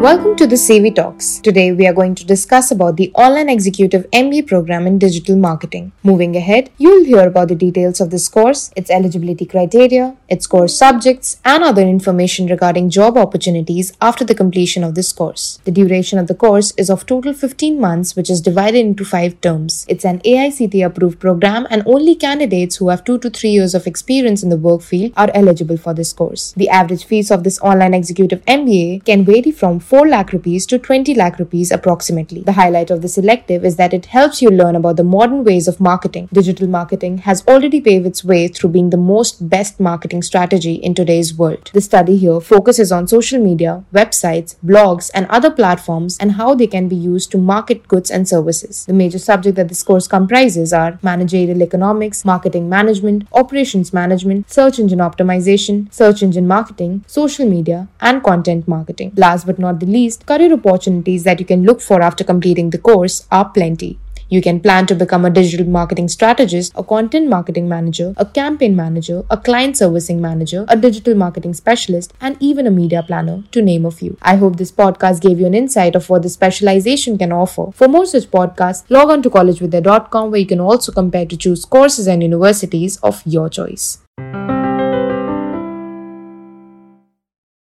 Welcome to the CV Talks. Today we are going to discuss about the online executive MBA program in digital marketing. Moving ahead, you will hear about the details of this course, its eligibility criteria, its course subjects, and other information regarding job opportunities after the completion of this course. The duration of the course is of total 15 months which is divided into 5 terms. It's an AICTE approved program and only candidates who have 2 to 3 years of experience in the work field are eligible for this course. The average fees of this online executive MBA can vary from 4 lakh rupees to 20 lakh rupees approximately. The highlight of this elective is that it helps you learn about the modern ways of marketing. Digital marketing has already paved its way through being the most best marketing strategy in today's world. The study here focuses on social media, websites, blogs, and other platforms and how they can be used to market goods and services. The major subject that this course comprises are managerial economics, marketing management, operations management, search engine optimization, search engine marketing, social media, and content marketing. Last but not the least, career opportunities that you can look for after completing the course are plenty. You can plan to become a digital marketing strategist, a content marketing manager, a campaign manager, a client servicing manager, a digital marketing specialist, and even a media planner, to name a few. I hope this podcast gave you an insight of what this specialization can offer. For more such podcasts, log on to collegevidya.com where you can also compare to choose courses and universities of your choice.